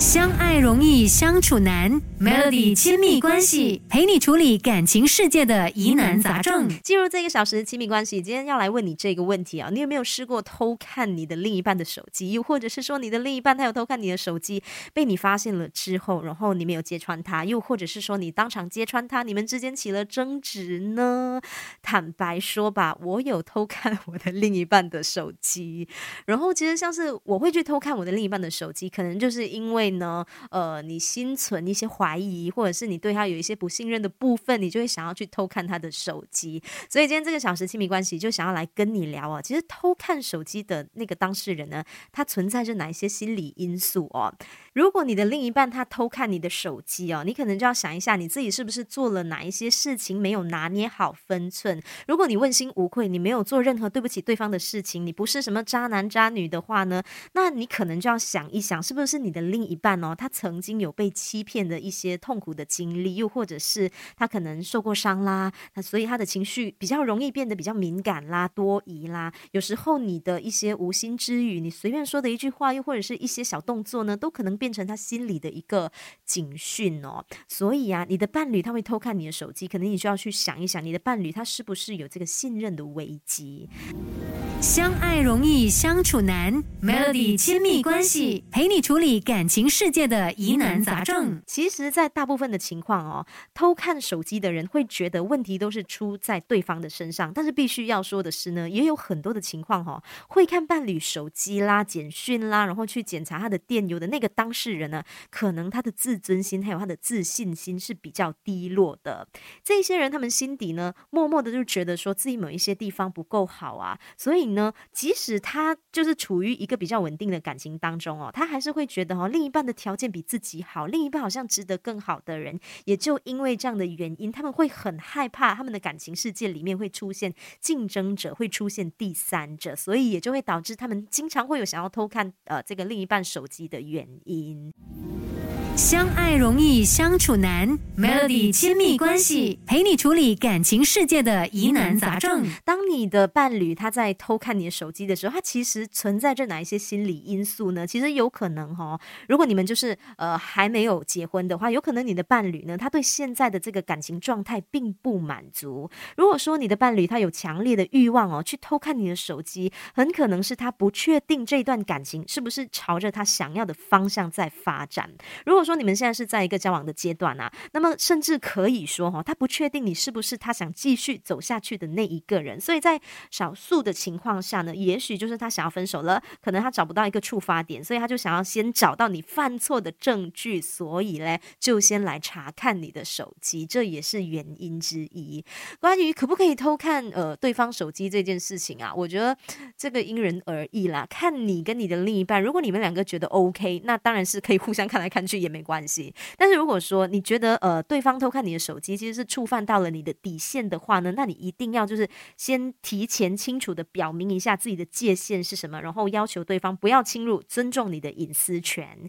相爱容易相处难，Melody 亲密关系陪你处理感情世界的疑难杂症。进入这个小时的亲密关系，今天要来问你这个问题啊，你有没有试过偷看你的另一半的手机？又或者是说你的另一半他有偷看你的手机，被你发现了之后，然后你没有揭穿他？又或者是说你当场揭穿他，你们之间起了争执呢？坦白说吧，我有偷看我的另一半的手机，然后其实像是我会去偷看我的另一半的手机，可能就是因为。呢，呃，你心存一些怀疑，或者是你对他有一些不信任的部分，你就会想要去偷看他的手机。所以今天这个小时亲密关系就想要来跟你聊啊，其实偷看手机的那个当事人呢，他存在着哪一些心理因素哦？如果你的另一半他偷看你的手机哦，你可能就要想一下你自己是不是做了哪一些事情没有拿捏好分寸。如果你问心无愧，你没有做任何对不起对方的事情，你不是什么渣男渣女的话呢，那你可能就要想一想，是不是你的另一伴哦，他曾经有被欺骗的一些痛苦的经历，又或者是他可能受过伤啦，那所以他的情绪比较容易变得比较敏感啦、多疑啦。有时候你的一些无心之语，你随便说的一句话，又或者是一些小动作呢，都可能。变成他心里的一个警讯哦，所以啊，你的伴侣他会偷看你的手机，可能你就要去想一想，你的伴侣他是不是有这个信任的危机。相爱容易相处难，Melody 亲密关系陪你处理感情世界的疑难杂症。其实，在大部分的情况哦，偷看手机的人会觉得问题都是出在对方的身上，但是必须要说的是呢，也有很多的情况哈，会看伴侣手机啦、简讯啦，然后去检查他的电邮的那个当事人呢，可能他的自尊心还有他的自信心是比较低落的。这些人他们心底呢，默默的就觉得说自己某一些地方不够好啊，所以。呢，即使他就是处于一个比较稳定的感情当中哦，他还是会觉得哦，另一半的条件比自己好，另一半好像值得更好的人。也就因为这样的原因，他们会很害怕他们的感情世界里面会出现竞争者，会出现第三者，所以也就会导致他们经常会有想要偷看呃这个另一半手机的原因。相爱容易相处难，Melody 亲密关系陪你处理感情世界的疑难杂症。当你的伴侣他在偷看你的手机的时候，他其实存在着哪一些心理因素呢？其实有可能哈，如果你们就是呃还没有结婚的话，有可能你的伴侣呢，他对现在的这个感情状态并不满足。如果说你的伴侣他有强烈的欲望哦，去偷看你的手机，很可能是他不确定这段感情是不是朝着他想要的方向在发展。如果说说你们现在是在一个交往的阶段啊，那么甚至可以说哈，他不确定你是不是他想继续走下去的那一个人，所以在少数的情况下呢，也许就是他想要分手了，可能他找不到一个触发点，所以他就想要先找到你犯错的证据，所以嘞就先来查看你的手机，这也是原因之一。关于可不可以偷看呃对方手机这件事情啊，我觉得这个因人而异啦，看你跟你的另一半，如果你们两个觉得 OK，那当然是可以互相看来看去也没。没关系，但是如果说你觉得呃对方偷看你的手机其实是触犯到了你的底线的话呢，那你一定要就是先提前清楚的表明一下自己的界限是什么，然后要求对方不要侵入，尊重你的隐私权。